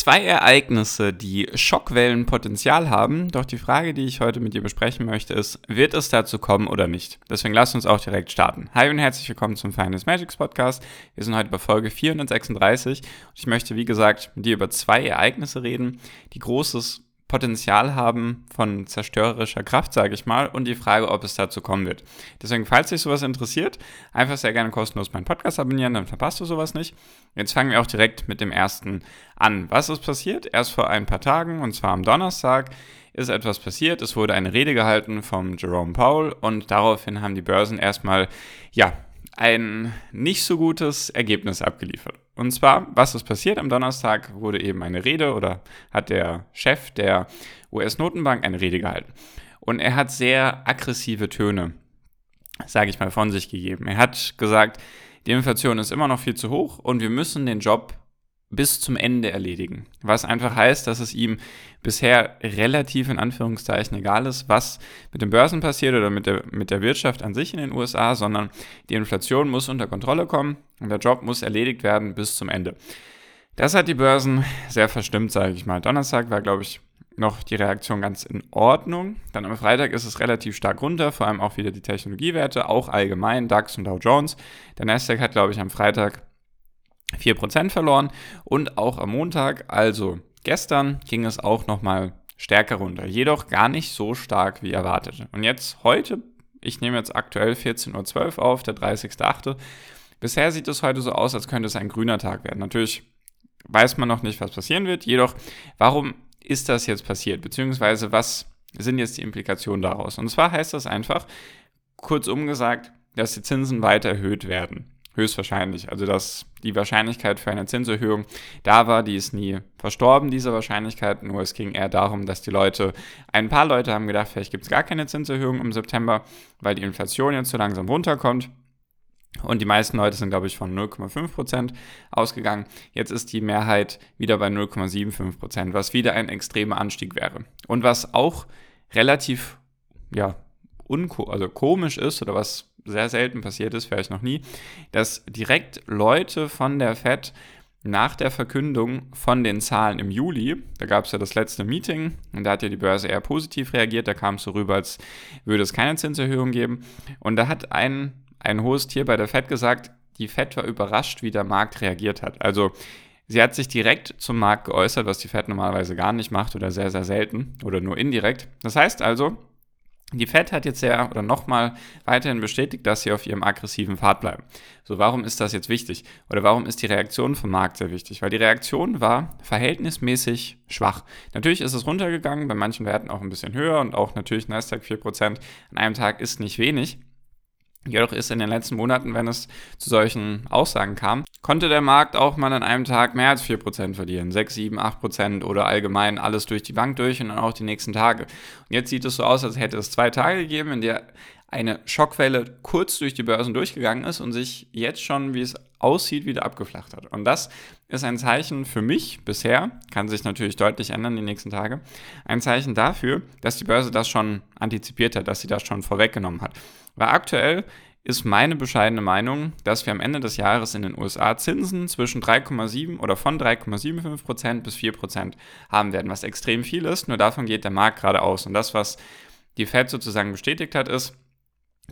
Zwei Ereignisse, die Schockwellenpotenzial haben, doch die Frage, die ich heute mit dir besprechen möchte, ist, wird es dazu kommen oder nicht? Deswegen lass uns auch direkt starten. Hi und herzlich willkommen zum Finance Magics Podcast. Wir sind heute bei Folge 436 und ich möchte, wie gesagt, mit dir über zwei Ereignisse reden, die großes Potenzial haben von zerstörerischer Kraft, sage ich mal, und die Frage, ob es dazu kommen wird. Deswegen, falls dich sowas interessiert, einfach sehr gerne kostenlos meinen Podcast abonnieren, dann verpasst du sowas nicht. Jetzt fangen wir auch direkt mit dem ersten an. Was ist passiert? Erst vor ein paar Tagen, und zwar am Donnerstag, ist etwas passiert. Es wurde eine Rede gehalten vom Jerome Powell und daraufhin haben die Börsen erstmal, ja, ein nicht so gutes Ergebnis abgeliefert. Und zwar, was ist passiert? Am Donnerstag wurde eben eine Rede oder hat der Chef der US-Notenbank eine Rede gehalten. Und er hat sehr aggressive Töne, sage ich mal, von sich gegeben. Er hat gesagt, die Inflation ist immer noch viel zu hoch und wir müssen den Job bis zum Ende erledigen. Was einfach heißt, dass es ihm bisher relativ in Anführungszeichen egal ist, was mit den Börsen passiert oder mit der, mit der Wirtschaft an sich in den USA, sondern die Inflation muss unter Kontrolle kommen und der Job muss erledigt werden bis zum Ende. Das hat die Börsen sehr verstimmt, sage ich mal. Donnerstag war, glaube ich, noch die Reaktion ganz in Ordnung. Dann am Freitag ist es relativ stark runter, vor allem auch wieder die Technologiewerte, auch allgemein DAX und Dow Jones. Der Nasdaq hat, glaube ich, am Freitag 4% verloren und auch am Montag, also gestern, ging es auch nochmal stärker runter. Jedoch gar nicht so stark wie erwartet. Und jetzt heute, ich nehme jetzt aktuell 14.12 Uhr auf, der 30.8. Bisher sieht es heute so aus, als könnte es ein grüner Tag werden. Natürlich weiß man noch nicht, was passieren wird. Jedoch, warum ist das jetzt passiert? Beziehungsweise, was sind jetzt die Implikationen daraus? Und zwar heißt das einfach, kurzum gesagt, dass die Zinsen weiter erhöht werden. Höchstwahrscheinlich. Also dass die Wahrscheinlichkeit für eine Zinserhöhung da war, die ist nie verstorben, diese Wahrscheinlichkeit. Nur es ging eher darum, dass die Leute, ein paar Leute haben gedacht, vielleicht gibt es gar keine Zinserhöhung im September, weil die Inflation jetzt so langsam runterkommt. Und die meisten Leute sind, glaube ich, von 0,5% ausgegangen. Jetzt ist die Mehrheit wieder bei 0,75%, was wieder ein extremer Anstieg wäre. Und was auch relativ, ja, unko also komisch ist oder was sehr selten passiert ist, vielleicht noch nie, dass direkt Leute von der Fed nach der Verkündung von den Zahlen im Juli, da gab es ja das letzte Meeting und da hat ja die Börse eher positiv reagiert, da kam es so rüber, als würde es keine Zinserhöhung geben. Und da hat ein, ein hohes Tier bei der Fed gesagt, die Fed war überrascht, wie der Markt reagiert hat. Also sie hat sich direkt zum Markt geäußert, was die Fed normalerweise gar nicht macht oder sehr, sehr selten oder nur indirekt. Das heißt also, die Fed hat jetzt ja oder nochmal weiterhin bestätigt, dass sie auf ihrem aggressiven Pfad bleiben. So, warum ist das jetzt wichtig? Oder warum ist die Reaktion vom Markt sehr wichtig? Weil die Reaktion war verhältnismäßig schwach. Natürlich ist es runtergegangen, bei manchen Werten auch ein bisschen höher und auch natürlich Nasdaq 4% an einem Tag ist nicht wenig. Jedoch ist in den letzten Monaten, wenn es zu solchen Aussagen kam, konnte der Markt auch mal an einem Tag mehr als 4% verlieren. 6, 7, 8% oder allgemein alles durch die Bank durch und dann auch die nächsten Tage. Und jetzt sieht es so aus, als hätte es zwei Tage gegeben, in der eine Schockwelle kurz durch die Börsen durchgegangen ist und sich jetzt schon, wie es aussieht, wieder abgeflacht hat. Und das ist ein Zeichen für mich bisher, kann sich natürlich deutlich ändern die nächsten Tage, ein Zeichen dafür, dass die Börse das schon antizipiert hat, dass sie das schon vorweggenommen hat. Weil aktuell ist meine bescheidene Meinung, dass wir am Ende des Jahres in den USA Zinsen zwischen 3,7 oder von 3,75% bis 4% haben werden, was extrem viel ist, nur davon geht der Markt gerade aus. Und das, was die Fed sozusagen bestätigt hat, ist,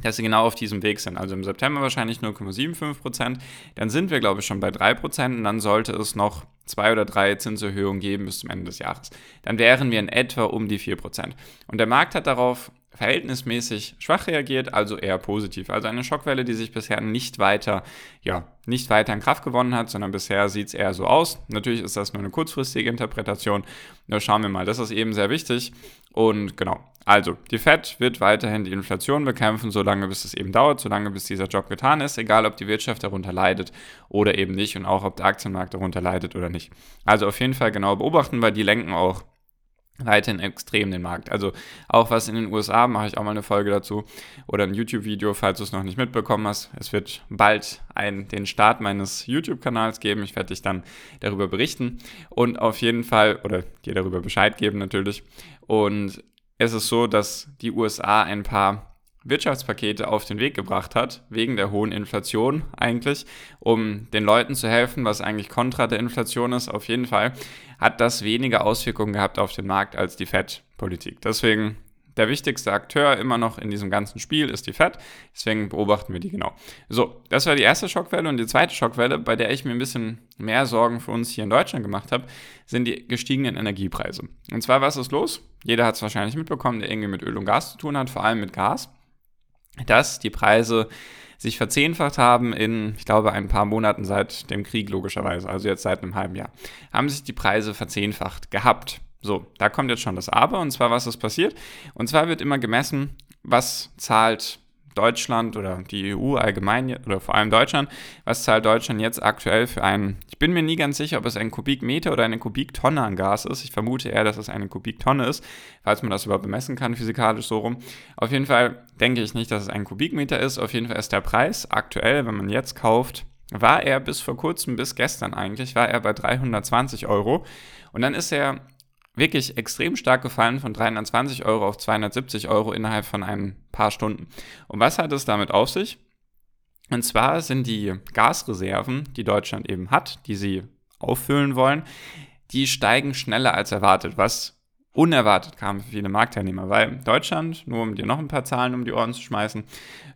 dass sie genau auf diesem Weg sind. Also im September wahrscheinlich 0,75% Dann sind wir, glaube ich, schon bei 3% und dann sollte es noch zwei oder drei Zinserhöhungen geben bis zum Ende des Jahres. Dann wären wir in etwa um die 4% Und der Markt hat darauf verhältnismäßig schwach reagiert, also eher positiv. Also eine Schockwelle, die sich bisher nicht weiter, ja, nicht weiter in Kraft gewonnen hat, sondern bisher sieht es eher so aus. Natürlich ist das nur eine kurzfristige Interpretation. Nur schauen wir mal, das ist eben sehr wichtig. Und genau, also die Fed wird weiterhin die Inflation bekämpfen, solange bis es eben dauert, solange bis dieser Job getan ist, egal ob die Wirtschaft darunter leidet oder eben nicht und auch ob der Aktienmarkt darunter leidet oder nicht. Also auf jeden Fall genau beobachten, weil die lenken auch weiterhin extrem den Markt. Also auch was in den USA, mache ich auch mal eine Folge dazu oder ein YouTube-Video, falls du es noch nicht mitbekommen hast. Es wird bald ein, den Start meines YouTube-Kanals geben. Ich werde dich dann darüber berichten und auf jeden Fall, oder dir darüber Bescheid geben natürlich. Und es ist so, dass die USA ein paar Wirtschaftspakete auf den Weg gebracht hat, wegen der hohen Inflation eigentlich, um den Leuten zu helfen, was eigentlich kontra der Inflation ist, auf jeden Fall, hat das weniger Auswirkungen gehabt auf den Markt als die Fed-Politik. Deswegen der wichtigste Akteur immer noch in diesem ganzen Spiel ist die Fed. Deswegen beobachten wir die genau. So, das war die erste Schockwelle und die zweite Schockwelle, bei der ich mir ein bisschen mehr Sorgen für uns hier in Deutschland gemacht habe, sind die gestiegenen Energiepreise. Und zwar, was ist los? Jeder hat es wahrscheinlich mitbekommen, der irgendwie mit Öl und Gas zu tun hat, vor allem mit Gas dass die Preise sich verzehnfacht haben in, ich glaube, ein paar Monaten seit dem Krieg logischerweise, also jetzt seit einem halben Jahr, haben sich die Preise verzehnfacht gehabt. So, da kommt jetzt schon das Aber, und zwar was ist passiert? Und zwar wird immer gemessen, was zahlt Deutschland oder die EU allgemein oder vor allem Deutschland, was zahlt Deutschland jetzt aktuell für einen, ich bin mir nie ganz sicher, ob es ein Kubikmeter oder eine Kubiktonne an Gas ist. Ich vermute eher, dass es eine Kubiktonne ist, falls man das überhaupt bemessen kann, physikalisch so rum. Auf jeden Fall denke ich nicht, dass es ein Kubikmeter ist. Auf jeden Fall ist der Preis aktuell, wenn man jetzt kauft, war er bis vor kurzem, bis gestern eigentlich, war er bei 320 Euro. Und dann ist er wirklich extrem stark gefallen von 320 Euro auf 270 Euro innerhalb von ein paar Stunden. Und was hat es damit auf sich? Und zwar sind die Gasreserven, die Deutschland eben hat, die sie auffüllen wollen, die steigen schneller als erwartet, was unerwartet kam für viele Marktteilnehmer, weil Deutschland, nur um dir noch ein paar Zahlen um die Ohren zu schmeißen,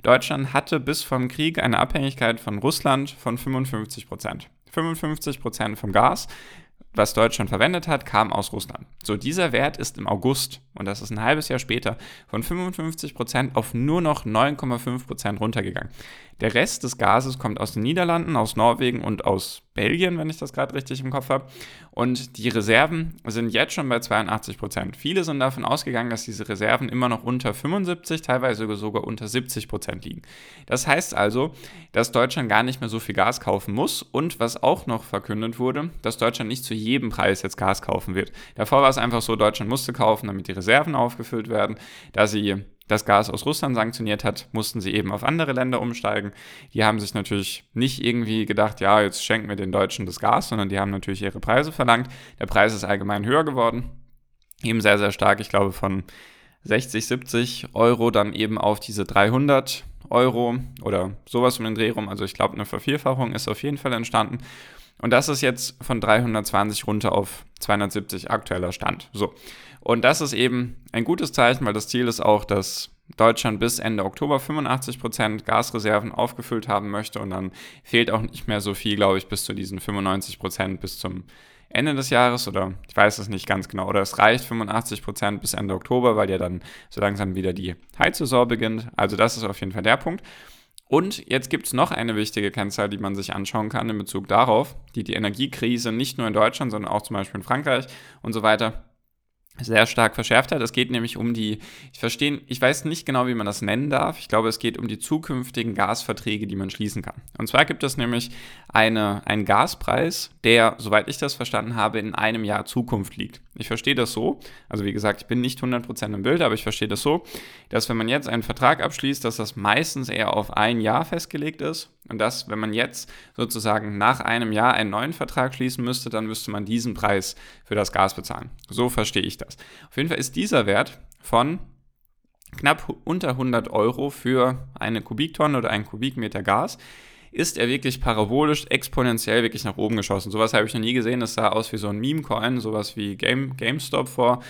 Deutschland hatte bis vom Krieg eine Abhängigkeit von Russland von 55 Prozent. 55 Prozent vom Gas was Deutschland verwendet hat, kam aus Russland. So, dieser Wert ist im August, und das ist ein halbes Jahr später, von 55% auf nur noch 9,5% runtergegangen. Der Rest des Gases kommt aus den Niederlanden, aus Norwegen und aus Belgien, wenn ich das gerade richtig im Kopf habe. Und die Reserven sind jetzt schon bei 82 Prozent. Viele sind davon ausgegangen, dass diese Reserven immer noch unter 75, teilweise sogar unter 70 Prozent liegen. Das heißt also, dass Deutschland gar nicht mehr so viel Gas kaufen muss. Und was auch noch verkündet wurde, dass Deutschland nicht zu jedem Preis jetzt Gas kaufen wird. Davor war es einfach so, Deutschland musste kaufen, damit die Reserven aufgefüllt werden. Da sie das Gas aus Russland sanktioniert hat, mussten sie eben auf andere Länder umsteigen. Die haben sich natürlich nicht irgendwie gedacht, ja, jetzt schenken wir den Deutschen das Gas, sondern die haben natürlich ihre Preise verlangt. Der Preis ist allgemein höher geworden, eben sehr, sehr stark, ich glaube von 60, 70 Euro dann eben auf diese 300 Euro oder sowas um den Dreh rum. Also ich glaube, eine Vervierfachung ist auf jeden Fall entstanden. Und das ist jetzt von 320 runter auf 270 aktueller Stand. So. Und das ist eben ein gutes Zeichen, weil das Ziel ist auch, dass Deutschland bis Ende Oktober 85% Gasreserven aufgefüllt haben möchte und dann fehlt auch nicht mehr so viel, glaube ich, bis zu diesen 95% bis zum Ende des Jahres oder ich weiß es nicht ganz genau. Oder es reicht 85% bis Ende Oktober, weil ja dann so langsam wieder die Heizsaison beginnt. Also das ist auf jeden Fall der Punkt. Und jetzt gibt es noch eine wichtige Kennzahl, die man sich anschauen kann in Bezug darauf, die die Energiekrise nicht nur in Deutschland, sondern auch zum Beispiel in Frankreich und so weiter sehr stark verschärft hat. Es geht nämlich um die, ich verstehe, ich weiß nicht genau, wie man das nennen darf. Ich glaube, es geht um die zukünftigen Gasverträge, die man schließen kann. Und zwar gibt es nämlich eine, einen Gaspreis, der, soweit ich das verstanden habe, in einem Jahr Zukunft liegt. Ich verstehe das so, also wie gesagt, ich bin nicht 100% im Bild, aber ich verstehe das so, dass wenn man jetzt einen Vertrag abschließt, dass das meistens eher auf ein Jahr festgelegt ist und dass, wenn man jetzt sozusagen nach einem Jahr einen neuen Vertrag schließen müsste, dann müsste man diesen Preis für das Gas bezahlen. So verstehe ich das. Auf jeden Fall ist dieser Wert von knapp unter 100 Euro für eine Kubiktonne oder einen Kubikmeter Gas ist er wirklich parabolisch, exponentiell wirklich nach oben geschossen. Sowas habe ich noch nie gesehen. Das sah aus wie so ein Meme-Coin, sowas wie Game, GameStop vor,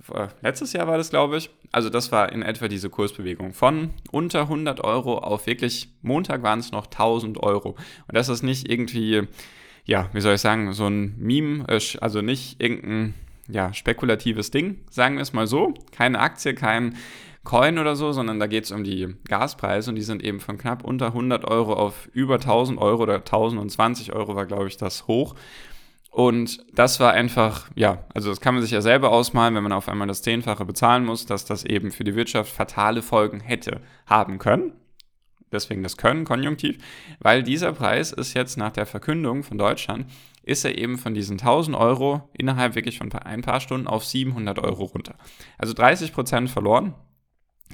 vor letztes Jahr war das, glaube ich. Also das war in etwa diese Kursbewegung. Von unter 100 Euro auf wirklich, Montag waren es noch 1000 Euro. Und das ist nicht irgendwie, ja, wie soll ich sagen, so ein Meme, äh, also nicht irgendein ja, spekulatives Ding, sagen wir es mal so. Keine Aktie, kein Coin oder so, sondern da geht es um die Gaspreise und die sind eben von knapp unter 100 Euro auf über 1000 Euro oder 1020 Euro war, glaube ich, das hoch. Und das war einfach, ja, also das kann man sich ja selber ausmalen, wenn man auf einmal das Zehnfache bezahlen muss, dass das eben für die Wirtschaft fatale Folgen hätte haben können. Deswegen das Können, Konjunktiv, weil dieser Preis ist jetzt nach der Verkündung von Deutschland, ist er eben von diesen 1000 Euro innerhalb wirklich von ein paar Stunden auf 700 Euro runter. Also 30 Prozent verloren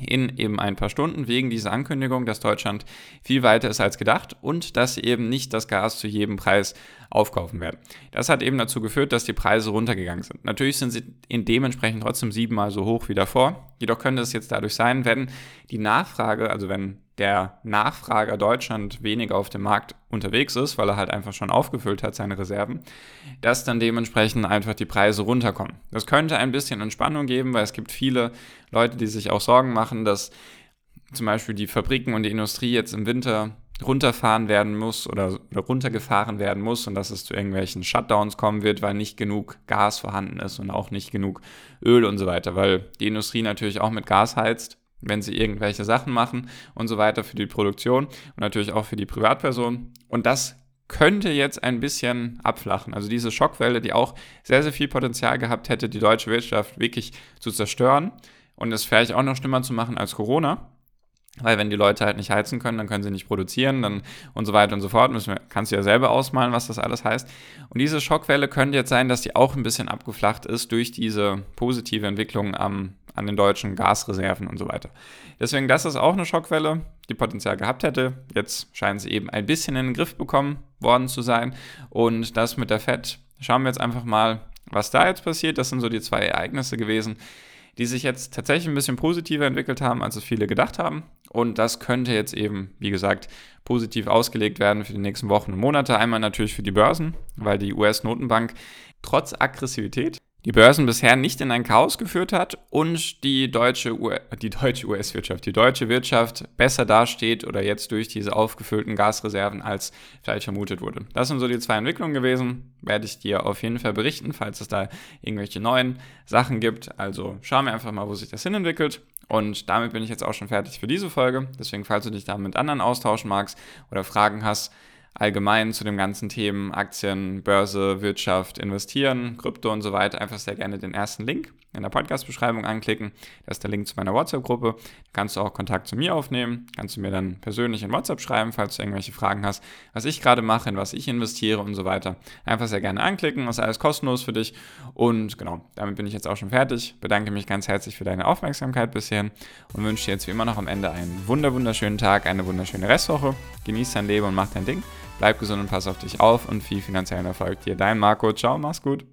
in eben ein paar Stunden wegen dieser Ankündigung, dass Deutschland viel weiter ist als gedacht und dass sie eben nicht das Gas zu jedem Preis aufkaufen werden. Das hat eben dazu geführt, dass die Preise runtergegangen sind. Natürlich sind sie in dementsprechend trotzdem siebenmal so hoch wie davor. Jedoch könnte es jetzt dadurch sein, wenn die Nachfrage, also wenn der Nachfrager Deutschland weniger auf dem Markt unterwegs ist, weil er halt einfach schon aufgefüllt hat, seine Reserven, dass dann dementsprechend einfach die Preise runterkommen. Das könnte ein bisschen Entspannung geben, weil es gibt viele Leute, die sich auch Sorgen machen, dass zum Beispiel die Fabriken und die Industrie jetzt im Winter runterfahren werden muss oder, oder runtergefahren werden muss und dass es zu irgendwelchen Shutdowns kommen wird, weil nicht genug Gas vorhanden ist und auch nicht genug Öl und so weiter, weil die Industrie natürlich auch mit Gas heizt, wenn sie irgendwelche Sachen machen und so weiter für die Produktion und natürlich auch für die Privatperson. Und das könnte jetzt ein bisschen abflachen. Also diese Schockwelle, die auch sehr, sehr viel Potenzial gehabt hätte, die deutsche Wirtschaft wirklich zu zerstören und es vielleicht auch noch schlimmer zu machen als Corona weil wenn die Leute halt nicht heizen können, dann können sie nicht produzieren dann und so weiter und so fort. Müssen wir, kannst du ja selber ausmalen, was das alles heißt. Und diese Schockwelle könnte jetzt sein, dass die auch ein bisschen abgeflacht ist durch diese positive Entwicklung am, an den deutschen Gasreserven und so weiter. Deswegen, das ist auch eine Schockwelle, die Potenzial gehabt hätte. Jetzt scheinen sie eben ein bisschen in den Griff bekommen worden zu sein. Und das mit der FED, schauen wir jetzt einfach mal, was da jetzt passiert. Das sind so die zwei Ereignisse gewesen, die sich jetzt tatsächlich ein bisschen positiver entwickelt haben, als es viele gedacht haben. Und das könnte jetzt eben, wie gesagt, positiv ausgelegt werden für die nächsten Wochen und Monate. Einmal natürlich für die Börsen, weil die US-Notenbank trotz Aggressivität die Börsen bisher nicht in ein Chaos geführt hat und die deutsche, die deutsche US-Wirtschaft, die deutsche Wirtschaft besser dasteht oder jetzt durch diese aufgefüllten Gasreserven als vielleicht vermutet wurde. Das sind so die zwei Entwicklungen gewesen. Werde ich dir auf jeden Fall berichten, falls es da irgendwelche neuen Sachen gibt. Also schauen wir einfach mal, wo sich das hin entwickelt. Und damit bin ich jetzt auch schon fertig für diese Folge. Deswegen, falls du dich da mit anderen austauschen magst oder Fragen hast, allgemein zu den ganzen Themen Aktien, Börse, Wirtschaft, Investieren, Krypto und so weiter einfach sehr gerne den ersten Link in der Podcast-Beschreibung anklicken. Das ist der Link zu meiner WhatsApp-Gruppe. Kannst du auch Kontakt zu mir aufnehmen. Kannst du mir dann persönlich in WhatsApp schreiben, falls du irgendwelche Fragen hast, was ich gerade mache, in was ich investiere und so weiter. Einfach sehr gerne anklicken. Das ist alles kostenlos für dich. Und genau, damit bin ich jetzt auch schon fertig. Bedanke mich ganz herzlich für deine Aufmerksamkeit bisher und wünsche dir jetzt wie immer noch am Ende einen wunder wunderschönen Tag, eine wunderschöne Restwoche. Genieß dein Leben und mach dein Ding. Bleib gesund und pass auf dich auf und viel finanziellen Erfolg dir. Dein Marco. Ciao, mach's gut.